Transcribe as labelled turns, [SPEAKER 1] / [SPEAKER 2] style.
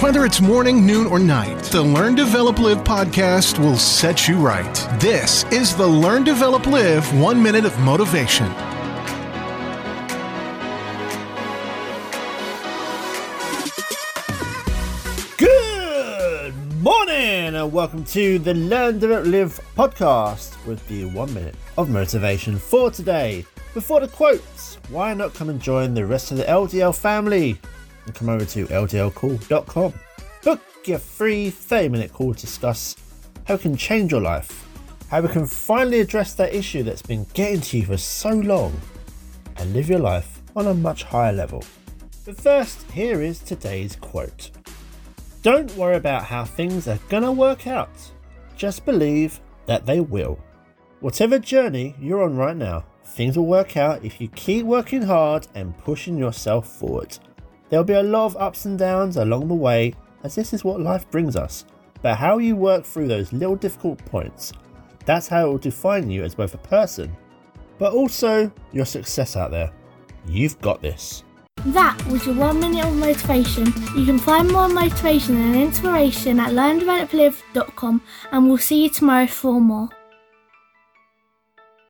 [SPEAKER 1] Whether it's morning, noon, or night, the Learn, Develop, Live podcast will set you right. This is the Learn, Develop, Live One Minute of Motivation.
[SPEAKER 2] Good morning and welcome to the Learn, Develop, Live podcast with the one minute of motivation for today. Before the quotes, why not come and join the rest of the LDL family and come over to ldlcall.com. Book your free 30 minute call to discuss how it can change your life, how we can finally address that issue that's been getting to you for so long, and live your life on a much higher level. But first, here is today's quote. Don't worry about how things are gonna work out. Just believe that they will. Whatever journey you're on right now, things will work out if you keep working hard and pushing yourself forward. There'll be a lot of ups and downs along the way, as this is what life brings us. But how you work through those little difficult points, that's how it will define you as both a person, but also your success out there. You've got this.
[SPEAKER 3] That was your one minute of motivation. You can find more motivation and inspiration at learndeveloplive.com and we'll see you tomorrow for more.